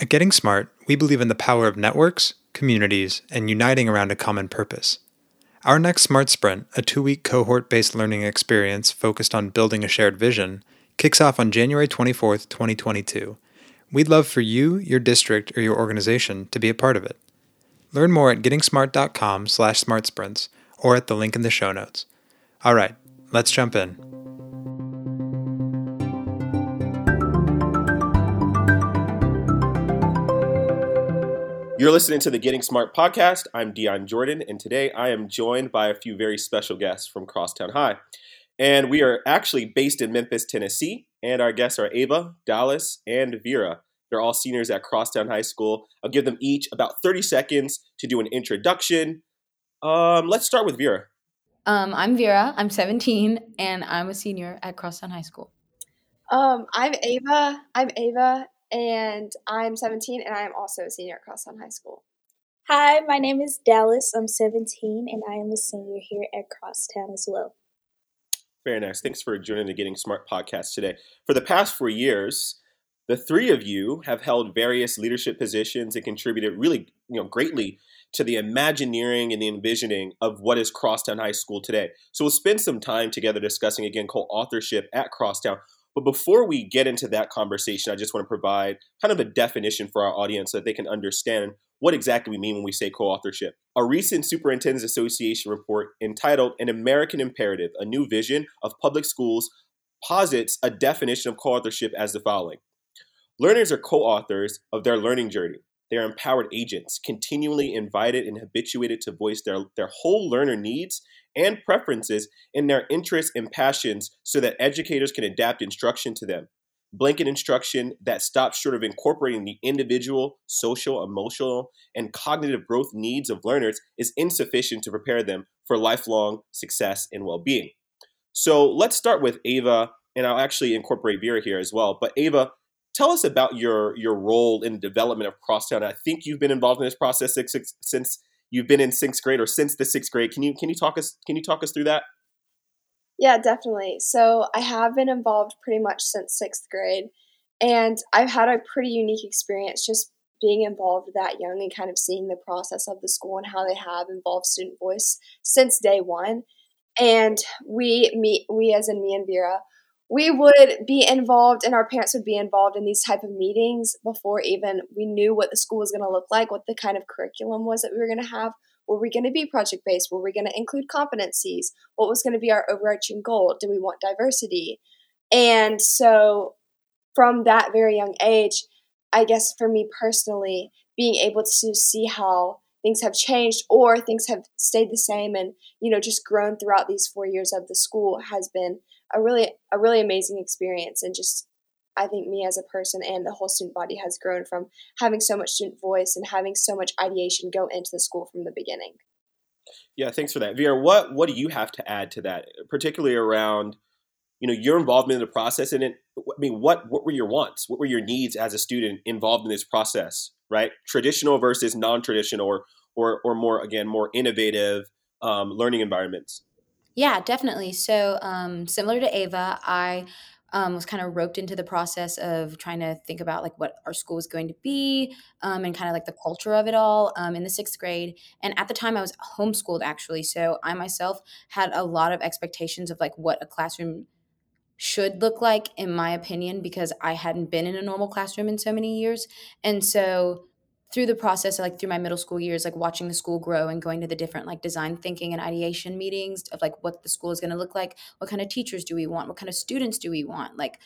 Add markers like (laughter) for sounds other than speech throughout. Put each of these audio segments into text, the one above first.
At Getting Smart, we believe in the power of networks, communities, and uniting around a common purpose. Our next Smart Sprint, a two week cohort based learning experience focused on building a shared vision, kicks off on January 24th, 2022. We'd love for you, your district, or your organization to be a part of it. Learn more at gettingsmart.com slash smartsprints or at the link in the show notes. All right, let's jump in. You're listening to the Getting Smart podcast. I'm Dion Jordan, and today I am joined by a few very special guests from Crosstown High. And we are actually based in Memphis, Tennessee, and our guests are Ava, Dallas, and Vera. They're all seniors at Crosstown High School. I'll give them each about 30 seconds to do an introduction. Um, let's start with Vera. Um, I'm Vera. I'm 17, and I'm a senior at Crosstown High School. Um, I'm Ava. I'm Ava, and I'm 17, and I am also a senior at Crosstown High School. Hi, my name is Dallas. I'm 17, and I am a senior here at Crosstown as well. Very nice. Thanks for joining the Getting Smart podcast today. For the past four years, the three of you have held various leadership positions and contributed really, you know, greatly to the imagineering and the envisioning of what is Crosstown High School today. So we'll spend some time together discussing again co-authorship at Crosstown. But before we get into that conversation, I just want to provide kind of a definition for our audience so that they can understand what exactly we mean when we say co authorship. A recent Superintendents Association report entitled An American Imperative A New Vision of Public Schools posits a definition of co authorship as the following Learners are co authors of their learning journey. They are empowered agents, continually invited and habituated to voice their, their whole learner needs and preferences in their interests and passions so that educators can adapt instruction to them. Blanket instruction that stops short of incorporating the individual, social, emotional, and cognitive growth needs of learners is insufficient to prepare them for lifelong success and well being. So let's start with Ava, and I'll actually incorporate Vera here as well. But Ava, tell us about your your role in the development of Crosstown. I think you've been involved in this process since, since you've been in sixth grade or since the sixth grade. Can you can you talk us can you talk us through that? Yeah, definitely. So I have been involved pretty much since sixth grade, and I've had a pretty unique experience just being involved that young and kind of seeing the process of the school and how they have involved student voice since day one. And we, me, we as in me and Vera, we would be involved and our parents would be involved in these type of meetings before even we knew what the school was going to look like what the kind of curriculum was that we were going to have. Were we going to be project based were we going to include competencies? What was going to be our overarching goal? Do we want diversity? And so from that very young age i guess for me personally being able to see how things have changed or things have stayed the same and you know just grown throughout these four years of the school has been a really a really amazing experience and just I think me as a person and the whole student body has grown from having so much student voice and having so much ideation go into the school from the beginning. Yeah, thanks for that. Vera, what what do you have to add to that, particularly around you know your involvement in the process and it I mean what what were your wants? What were your needs as a student involved in this process, right? Traditional versus non-traditional or or or more again more innovative um, learning environments. Yeah, definitely. So, um, similar to Ava, I um, was kind of roped into the process of trying to think about like what our school was going to be um, and kind of like the culture of it all um, in the sixth grade. And at the time, I was homeschooled actually, so I myself had a lot of expectations of like what a classroom should look like, in my opinion, because I hadn't been in a normal classroom in so many years, and so through the process like through my middle school years like watching the school grow and going to the different like design thinking and ideation meetings of like what the school is going to look like what kind of teachers do we want what kind of students do we want like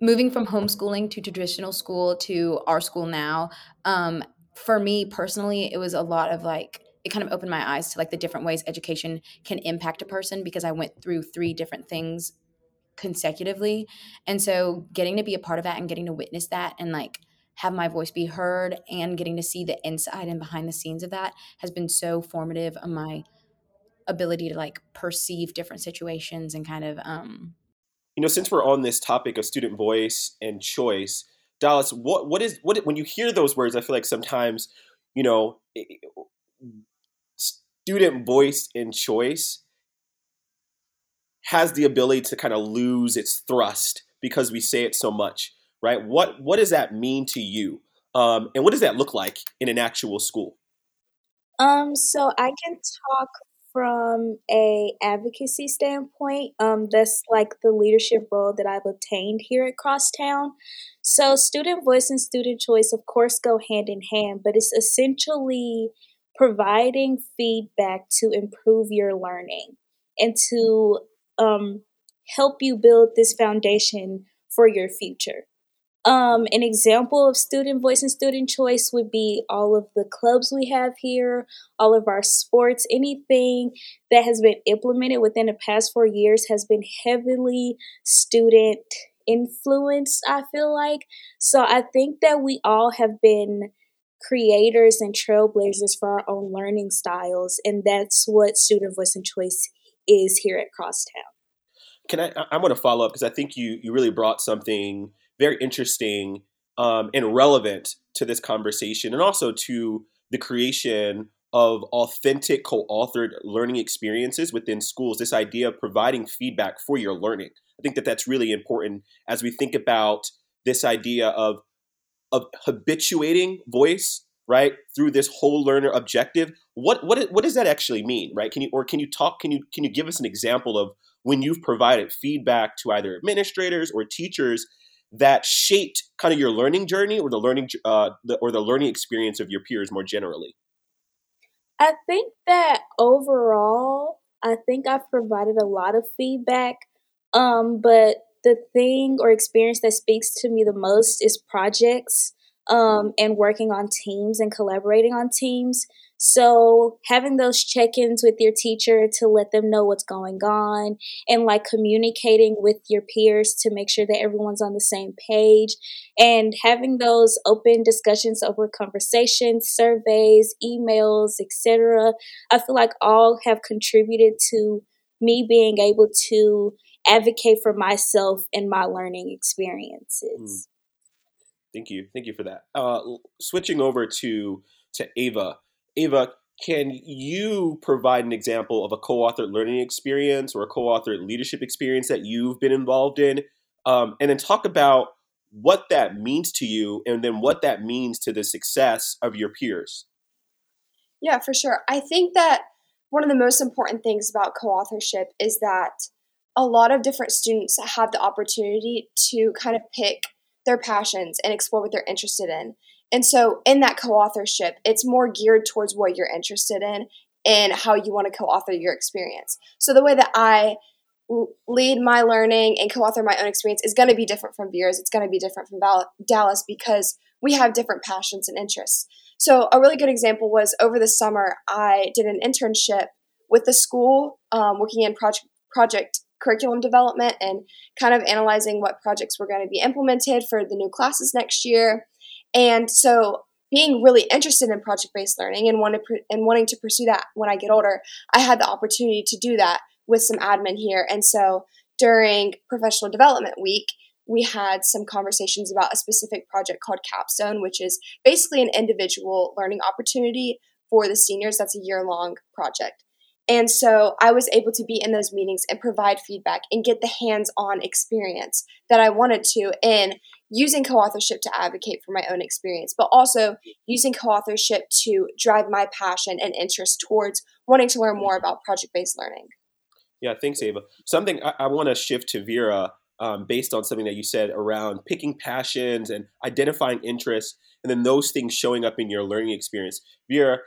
moving from homeschooling to traditional school to our school now um, for me personally it was a lot of like it kind of opened my eyes to like the different ways education can impact a person because i went through three different things consecutively. And so getting to be a part of that and getting to witness that and like have my voice be heard and getting to see the inside and behind the scenes of that has been so formative on my ability to like perceive different situations and kind of um you know since we're on this topic of student voice and choice dallas what what is what when you hear those words i feel like sometimes you know student voice and choice has the ability to kind of lose its thrust because we say it so much right? What what does that mean to you? Um, and what does that look like in an actual school? Um, so I can talk from a advocacy standpoint. Um, that's like the leadership role that I've obtained here at Crosstown. So student voice and student choice, of course, go hand in hand, but it's essentially providing feedback to improve your learning and to um, help you build this foundation for your future. Um, an example of student voice and student choice would be all of the clubs we have here, all of our sports, anything that has been implemented within the past four years has been heavily student influenced, I feel like. So I think that we all have been creators and trailblazers for our own learning styles, and that's what student voice and choice is here at Crosstown. Can I? I want to follow up because I think you you really brought something very interesting um, and relevant to this conversation, and also to the creation of authentic co-authored learning experiences within schools. This idea of providing feedback for your learning. I think that that's really important as we think about this idea of of habituating voice right through this whole learner objective what what what does that actually mean right can you or can you talk can you can you give us an example of when you've provided feedback to either administrators or teachers that shaped kind of your learning journey or the learning uh, the, or the learning experience of your peers more generally? I think that overall i think i've provided a lot of feedback um, but the thing or experience that speaks to me the most is projects um, and working on teams and collaborating on teams. So, having those check ins with your teacher to let them know what's going on and like communicating with your peers to make sure that everyone's on the same page and having those open discussions over conversations, surveys, emails, etc. I feel like all have contributed to me being able to advocate for myself and my learning experiences. Thank you, thank you for that. Uh, switching over to to Ava, Ava, can you provide an example of a co-authored learning experience or a co-authored leadership experience that you've been involved in, um, and then talk about what that means to you, and then what that means to the success of your peers? Yeah, for sure. I think that one of the most important things about co-authorship is that a lot of different students have the opportunity to kind of pick their passions and explore what they're interested in. And so, in that co authorship, it's more geared towards what you're interested in and how you want to co author your experience. So, the way that I lead my learning and co author my own experience is going to be different from Vera's. It's going to be different from Dallas because we have different passions and interests. So, a really good example was over the summer, I did an internship with the school um, working in project project curriculum development and kind of analyzing what projects were going to be implemented for the new classes next year. And so being really interested in project based learning and wanted and wanting to pursue that when I get older, I had the opportunity to do that with some admin here. And so during professional development week, we had some conversations about a specific project called Capstone, which is basically an individual learning opportunity for the seniors. That's a year long project. And so I was able to be in those meetings and provide feedback and get the hands on experience that I wanted to in using co authorship to advocate for my own experience, but also using co authorship to drive my passion and interest towards wanting to learn more about project based learning. Yeah, thanks, Ava. Something I, I want to shift to Vera um, based on something that you said around picking passions and identifying interests, and then those things showing up in your learning experience. Vera,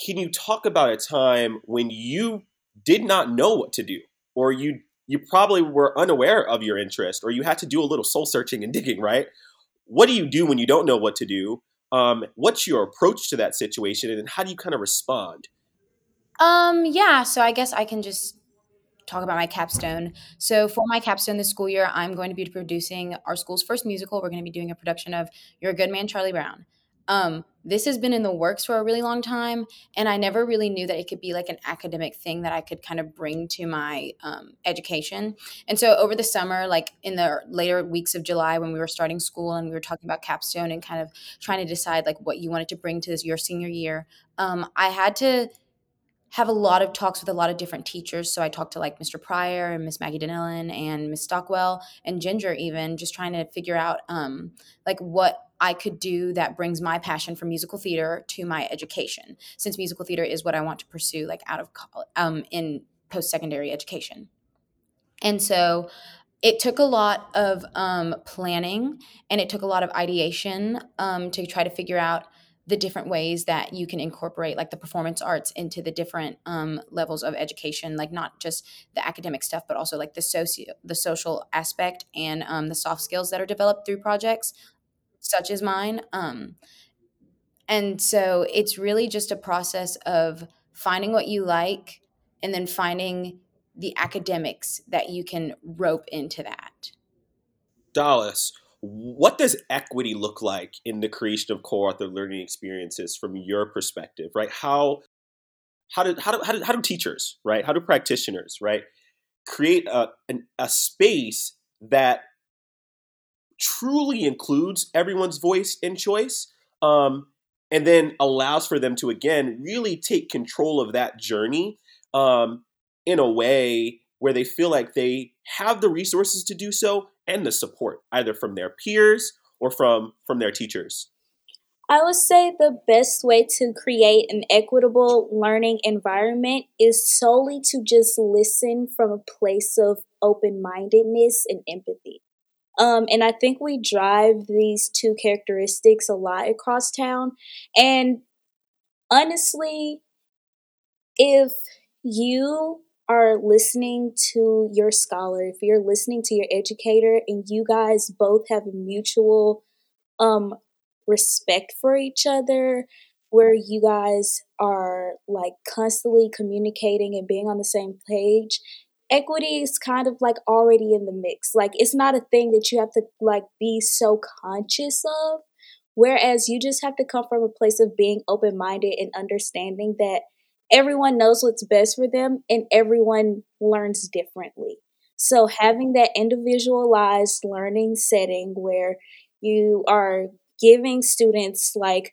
can you talk about a time when you did not know what to do? Or you you probably were unaware of your interest or you had to do a little soul searching and digging right? What do you do when you don't know what to do? Um, what's your approach to that situation and how do you kind of respond? Um yeah so i guess i can just talk about my capstone. So for my capstone this school year i'm going to be producing our school's first musical. We're going to be doing a production of you're a good man charlie brown. Um, this has been in the works for a really long time, and I never really knew that it could be like an academic thing that I could kind of bring to my um, education. And so over the summer, like in the later weeks of July when we were starting school and we were talking about capstone and kind of trying to decide like what you wanted to bring to this your senior year, um, I had to have a lot of talks with a lot of different teachers. So I talked to like Mr. Pryor and Miss Maggie Denellen and Miss Stockwell and Ginger, even just trying to figure out um, like what I could do that brings my passion for musical theater to my education, since musical theater is what I want to pursue like out of college, um, in post secondary education. And so it took a lot of um, planning and it took a lot of ideation um, to try to figure out the different ways that you can incorporate like the performance arts into the different um, levels of education like not just the academic stuff but also like the socio the social aspect and um, the soft skills that are developed through projects such as mine um, and so it's really just a process of finding what you like and then finding the academics that you can rope into that. Dallas what does equity look like in the creation of co-author learning experiences from your perspective right? How how do how do how do, how do teachers right? How do practitioners right create a an, a space that truly includes everyone's voice and choice um, and then allows for them to again really take control of that journey um, in a way where they feel like they have the resources to do so and the support either from their peers or from from their teachers I would say the best way to create an equitable learning environment is solely to just listen from a place of open mindedness and empathy. Um, and I think we drive these two characteristics a lot across town. And honestly, if you are listening to your scholar, if you're listening to your educator, and you guys both have a mutual um, respect for each other, where you guys are like constantly communicating and being on the same page, equity is kind of like already in the mix. Like it's not a thing that you have to like be so conscious of. Whereas you just have to come from a place of being open minded and understanding that everyone knows what's best for them and everyone learns differently. So, having that individualized learning setting where you are giving students like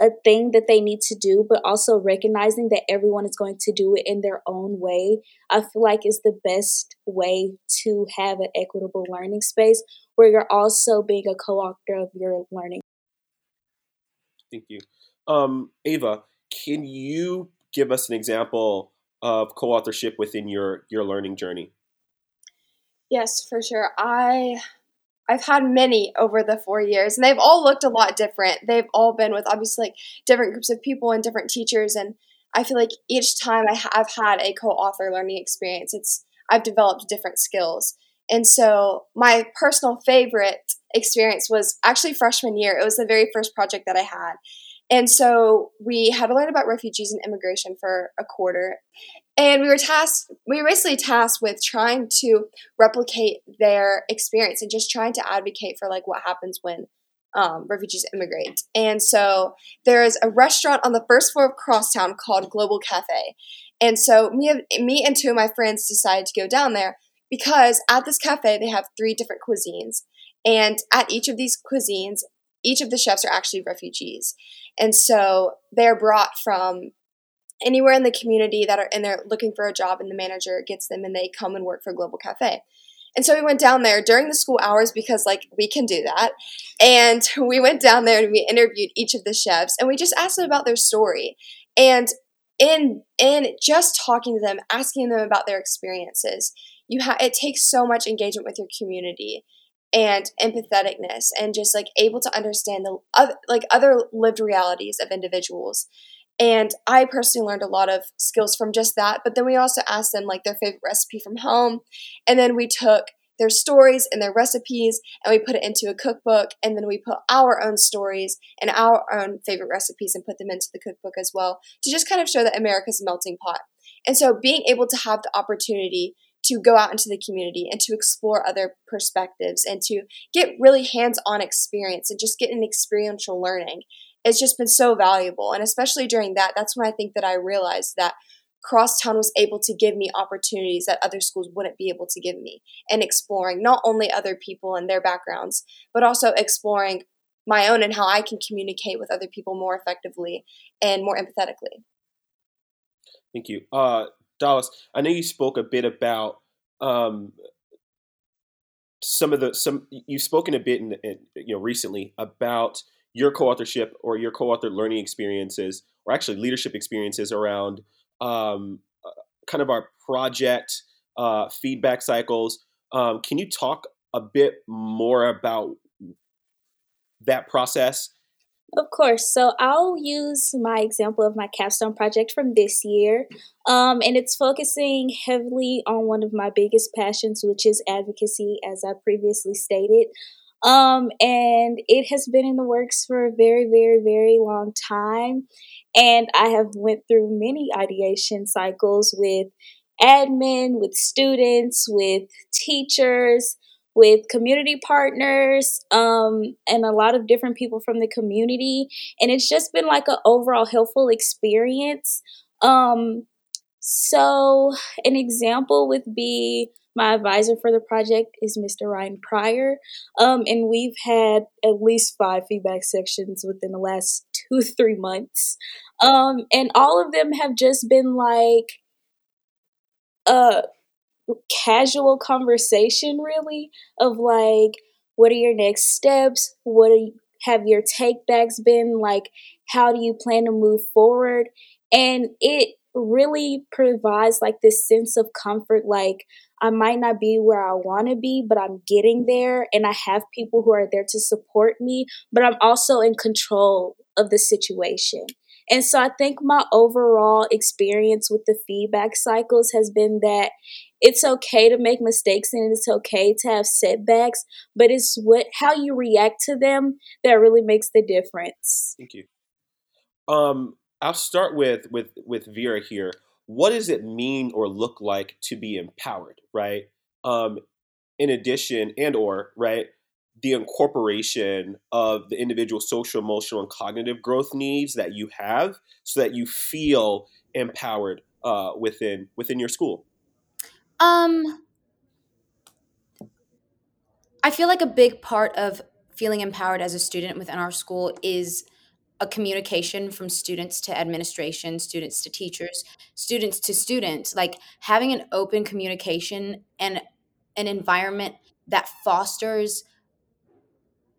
a thing that they need to do, but also recognizing that everyone is going to do it in their own way, I feel like is the best way to have an equitable learning space where you're also being a co author of your learning. Thank you. Um, Ava, can you give us an example of co-authorship within your your learning journey? Yes, for sure. I I've had many over the four years, and they've all looked a lot different. They've all been with obviously like different groups of people and different teachers, and I feel like each time I have had a co-author learning experience, it's I've developed different skills. And so my personal favorite experience was actually freshman year. It was the very first project that I had. And so we had to learn about refugees and immigration for a quarter. And we were tasked, we were basically tasked with trying to replicate their experience and just trying to advocate for like what happens when um, refugees immigrate. And so there is a restaurant on the first floor of Crosstown called Global Cafe. And so me, me and two of my friends decided to go down there because at this cafe they have three different cuisines. And at each of these cuisines, each of the chefs are actually refugees. And so they're brought from anywhere in the community that are and they're looking for a job and the manager gets them and they come and work for Global Cafe. And so we went down there during the school hours because like we can do that. And (laughs) we went down there and we interviewed each of the chefs and we just asked them about their story. And in in just talking to them, asking them about their experiences, you have it takes so much engagement with your community and empatheticness and just like able to understand the other, like other lived realities of individuals. And i personally learned a lot of skills from just that but then we also asked them like their favorite recipe from home. And then we took their stories and their recipes and we put it into a cookbook. And then we put our own stories and our own favorite recipes and put them into the cookbook as well to just kind of show that america's a melting pot. And so being able to have the opportunity to go out into the community and to explore other perspectives and to get really hands on experience and just get an experiential learning. It's just been so valuable. And especially during that, that's when I think that I realized that Crosstown was able to give me opportunities that other schools wouldn't be able to give me and exploring not only other people and their backgrounds, but also exploring my own and how I can communicate with other people more effectively and more empathetically. Thank you. Uh, Dallas, I know you spoke a bit about um, some of the some you've spoken a bit in, in, you know recently about your co-authorship or your co-authored learning experiences or actually leadership experiences around um, uh, kind of our project uh, feedback cycles. Um, can you talk a bit more about that process of course. So I'll use my example of my capstone project from this year. Um, and it's focusing heavily on one of my biggest passions, which is advocacy, as I previously stated. Um, and it has been in the works for a very, very, very long time. And I have went through many ideation cycles with admin, with students, with teachers, with community partners um, and a lot of different people from the community. And it's just been like an overall helpful experience. Um, so, an example would be my advisor for the project is Mr. Ryan Pryor. Um, and we've had at least five feedback sections within the last two, three months. Um, and all of them have just been like, uh, casual conversation really of like what are your next steps? What you, have your takebacks been? Like how do you plan to move forward? And it really provides like this sense of comfort like I might not be where I want to be, but I'm getting there and I have people who are there to support me, but I'm also in control of the situation. And so I think my overall experience with the feedback cycles has been that it's okay to make mistakes and it's okay to have setbacks, but it's what how you react to them that really makes the difference. Thank you. Um, I'll start with with with Vera here. What does it mean or look like to be empowered, right? Um, in addition and or right the incorporation of the individual social, emotional, and cognitive growth needs that you have, so that you feel empowered uh, within within your school. Um, I feel like a big part of feeling empowered as a student within our school is a communication from students to administration, students to teachers, students to students, like having an open communication and an environment that fosters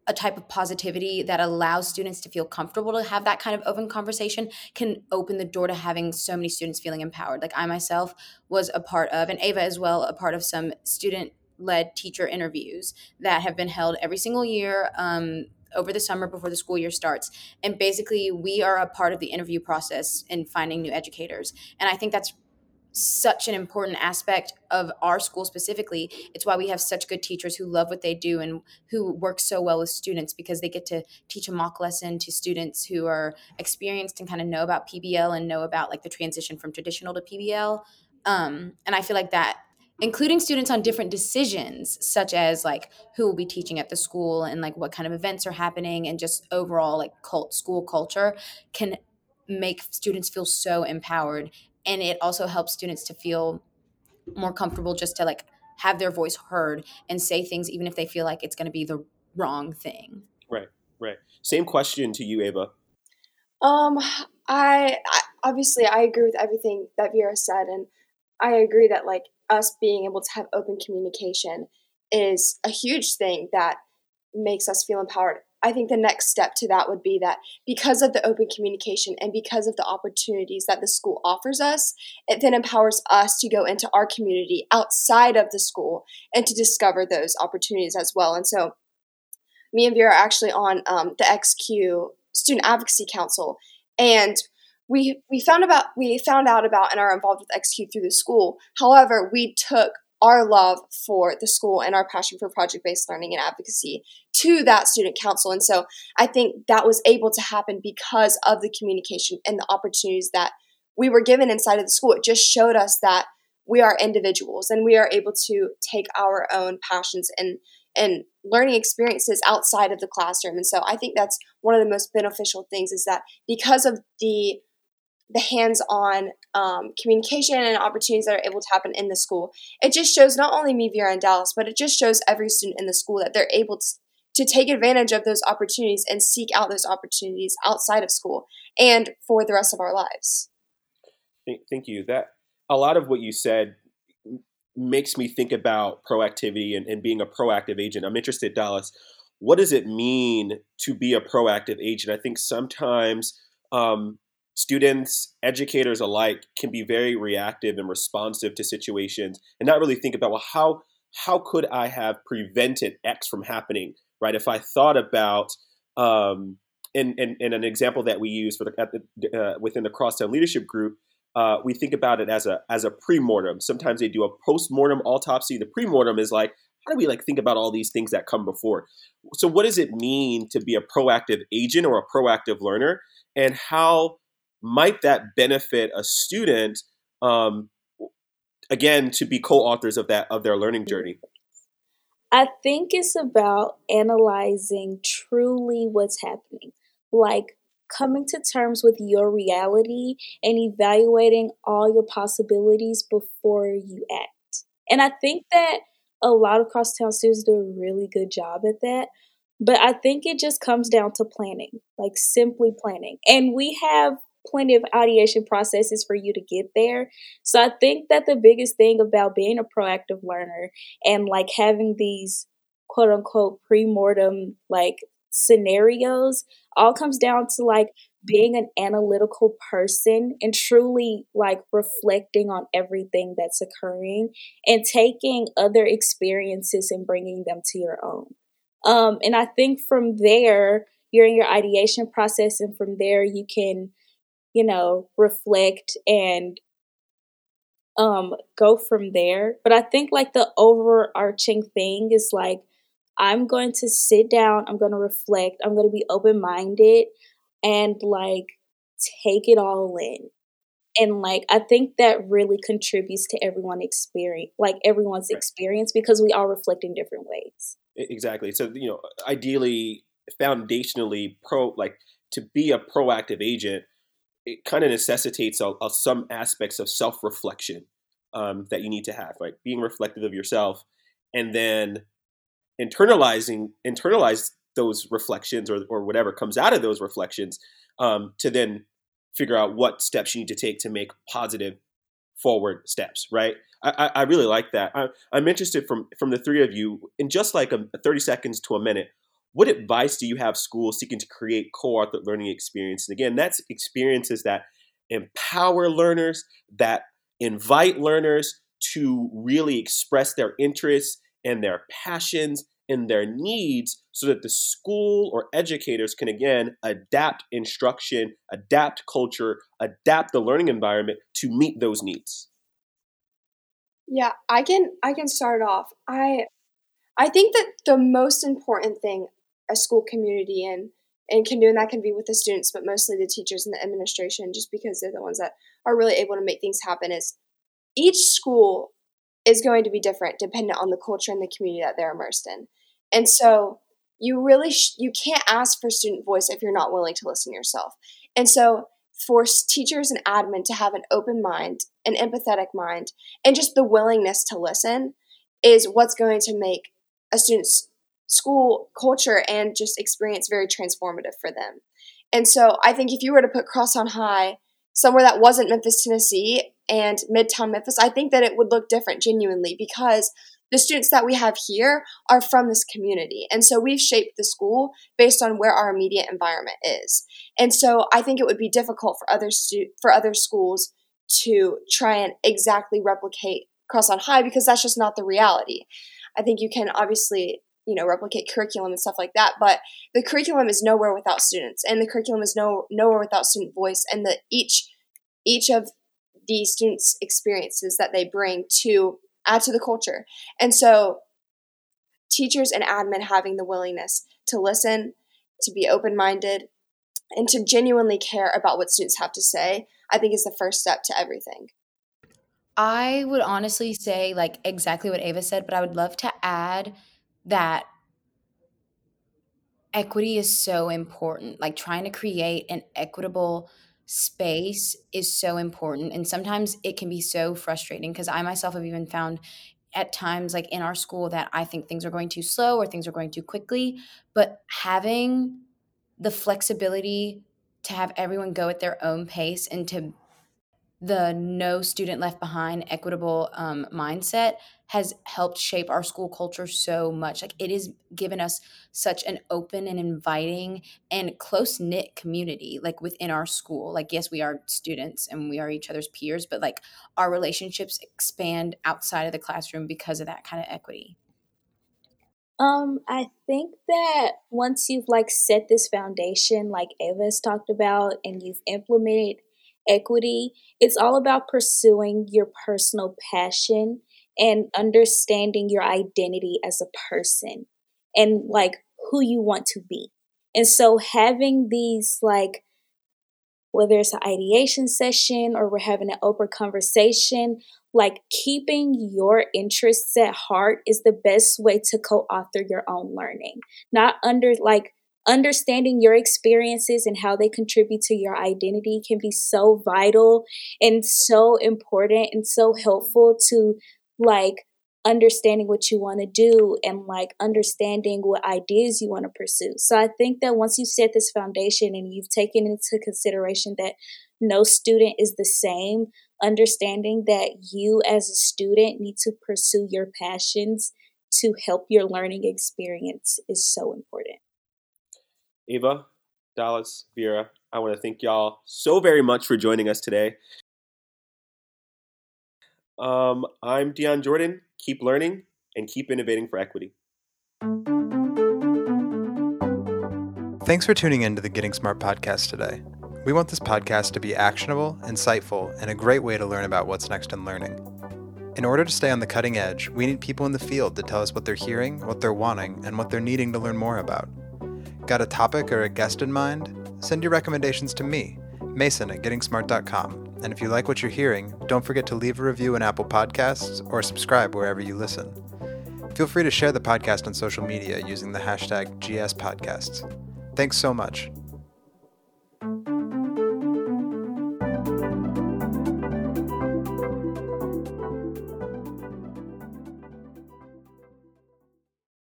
a type of positivity that allows students to feel comfortable to have that kind of open conversation can open the door to having so many students feeling empowered. Like I myself was a part of, and Ava as well, a part of some student led teacher interviews that have been held every single year. Um, over the summer before the school year starts. And basically, we are a part of the interview process in finding new educators. And I think that's such an important aspect of our school specifically. It's why we have such good teachers who love what they do and who work so well with students because they get to teach a mock lesson to students who are experienced and kind of know about PBL and know about like the transition from traditional to PBL. Um, and I feel like that including students on different decisions such as like who will be teaching at the school and like what kind of events are happening and just overall like cult school culture can make students feel so empowered and it also helps students to feel more comfortable just to like have their voice heard and say things even if they feel like it's going to be the wrong thing. Right right. Same question to you ava. Um I, I obviously i agree with everything that vera said and i agree that like us being able to have open communication is a huge thing that makes us feel empowered I think the next step to that would be that because of the open communication and because of the opportunities that the school offers us, it then empowers us to go into our community outside of the school and to discover those opportunities as well. And so, me and Vera are actually on um, the XQ Student Advocacy Council, and we we found about we found out about and are involved with XQ through the school. However, we took our love for the school and our passion for project based learning and advocacy to that student council. And so I think that was able to happen because of the communication and the opportunities that we were given inside of the school. It just showed us that we are individuals and we are able to take our own passions and and learning experiences outside of the classroom. And so I think that's one of the most beneficial things is that because of the the hands-on um, communication and opportunities that are able to happen in the school. It just shows not only me, Vera, and Dallas, but it just shows every student in the school that they're able to, to take advantage of those opportunities and seek out those opportunities outside of school and for the rest of our lives. Thank, you. That a lot of what you said makes me think about proactivity and, and being a proactive agent. I'm interested, Dallas. What does it mean to be a proactive agent? I think sometimes um, students, educators alike, can be very reactive and responsive to situations and not really think about well how how could I have prevented X from happening? Right? If I thought about um, and, and, and an example that we use for the, the uh, within the crosstown leadership group uh, we think about it as a as a pre-mortem. Sometimes they do a post-mortem autopsy. The pre-mortem is like, how do we like think about all these things that come before? So what does it mean to be a proactive agent or a proactive learner? And how might that benefit a student um, again to be co-authors of that of their learning journey? I think it's about analyzing truly what's happening. Like coming to terms with your reality and evaluating all your possibilities before you act. And I think that a lot of crosstown students do a really good job at that. But I think it just comes down to planning, like simply planning. And we have plenty of ideation processes for you to get there. So I think that the biggest thing about being a proactive learner and like having these quote unquote pre-mortem like scenarios all comes down to like being an analytical person and truly like reflecting on everything that's occurring and taking other experiences and bringing them to your own. Um, and I think from there, you're in your ideation process, and from there, you can, you know, reflect and um, go from there. But I think like the overarching thing is like I'm going to sit down, I'm going to reflect, I'm going to be open minded and like take it all in. And like I think that really contributes to everyone experience like everyone's experience because we all reflect in different ways. Exactly. So, you know, ideally foundationally pro like to be a proactive agent, it kind of necessitates a, a, some aspects of self-reflection um, that you need to have, right? Being reflective of yourself and then internalizing internalize those reflections or, or whatever comes out of those reflections um, to then figure out what steps you need to take to make positive forward steps right i, I really like that I, am interested from from the three of you in just like a, 30 seconds to a minute what advice do you have schools seeking to create co-authored learning experiences And again that's experiences that empower learners that invite learners to really express their interests and their passions and their needs so that the school or educators can again adapt instruction, adapt culture, adapt the learning environment to meet those needs. Yeah, I can I can start off. I I think that the most important thing a school community and and can do and that can be with the students but mostly the teachers and the administration just because they're the ones that are really able to make things happen is each school is going to be different dependent on the culture and the community that they're immersed in. And so you really sh- you can't ask for student voice if you're not willing to listen yourself. And so for teachers and admin to have an open mind, an empathetic mind, and just the willingness to listen is what's going to make a student's school culture and just experience very transformative for them. And so I think if you were to put Crosstown High somewhere that wasn't Memphis, Tennessee and Midtown Memphis, I think that it would look different genuinely because the students that we have here are from this community. And so we've shaped the school based on where our immediate environment is. And so I think it would be difficult for other stu- for other schools to try and exactly replicate Crosstown High because that's just not the reality. I think you can obviously, you know, replicate curriculum and stuff like that, but the curriculum is nowhere without students and the curriculum is no nowhere without student voice and the each each of the students' experiences that they bring to add to the culture. And so teachers and admin having the willingness to listen, to be open minded, and to genuinely care about what students have to say, I think is the first step to everything. I would honestly say, like, exactly what Ava said, but I would love to add that equity is so important. Like, trying to create an equitable space is so important. And sometimes it can be so frustrating because I myself have even found at times, like in our school, that I think things are going too slow or things are going too quickly. But having the flexibility to have everyone go at their own pace and to the no student left behind equitable um, mindset has helped shape our school culture so much. Like it has given us such an open and inviting and close knit community like within our school. Like yes we are students and we are each other's peers but like our relationships expand outside of the classroom because of that kind of equity. Um, I think that once you've like set this foundation, like Ava has talked about, and you've implemented equity, it's all about pursuing your personal passion and understanding your identity as a person and like who you want to be. And so having these like whether it's an ideation session or we're having an open conversation, like keeping your interests at heart is the best way to co-author your own learning. Not under like understanding your experiences and how they contribute to your identity can be so vital and so important and so helpful to like understanding what you want to do and like understanding what ideas you want to pursue. So I think that once you set this foundation and you've taken into consideration that no student is the same, understanding that you as a student need to pursue your passions to help your learning experience is so important. Ava, Dallas, Vera, I want to thank y'all so very much for joining us today. Um, I'm Dion Jordan. Keep learning and keep innovating for equity. Thanks for tuning in to the Getting Smart podcast today. We want this podcast to be actionable, insightful, and a great way to learn about what's next in learning. In order to stay on the cutting edge, we need people in the field to tell us what they're hearing, what they're wanting, and what they're needing to learn more about. Got a topic or a guest in mind? Send your recommendations to me, Mason at gettingsmart.com. And if you like what you're hearing, don't forget to leave a review in Apple Podcasts or subscribe wherever you listen. Feel free to share the podcast on social media using the hashtag GSPodcasts. Thanks so much.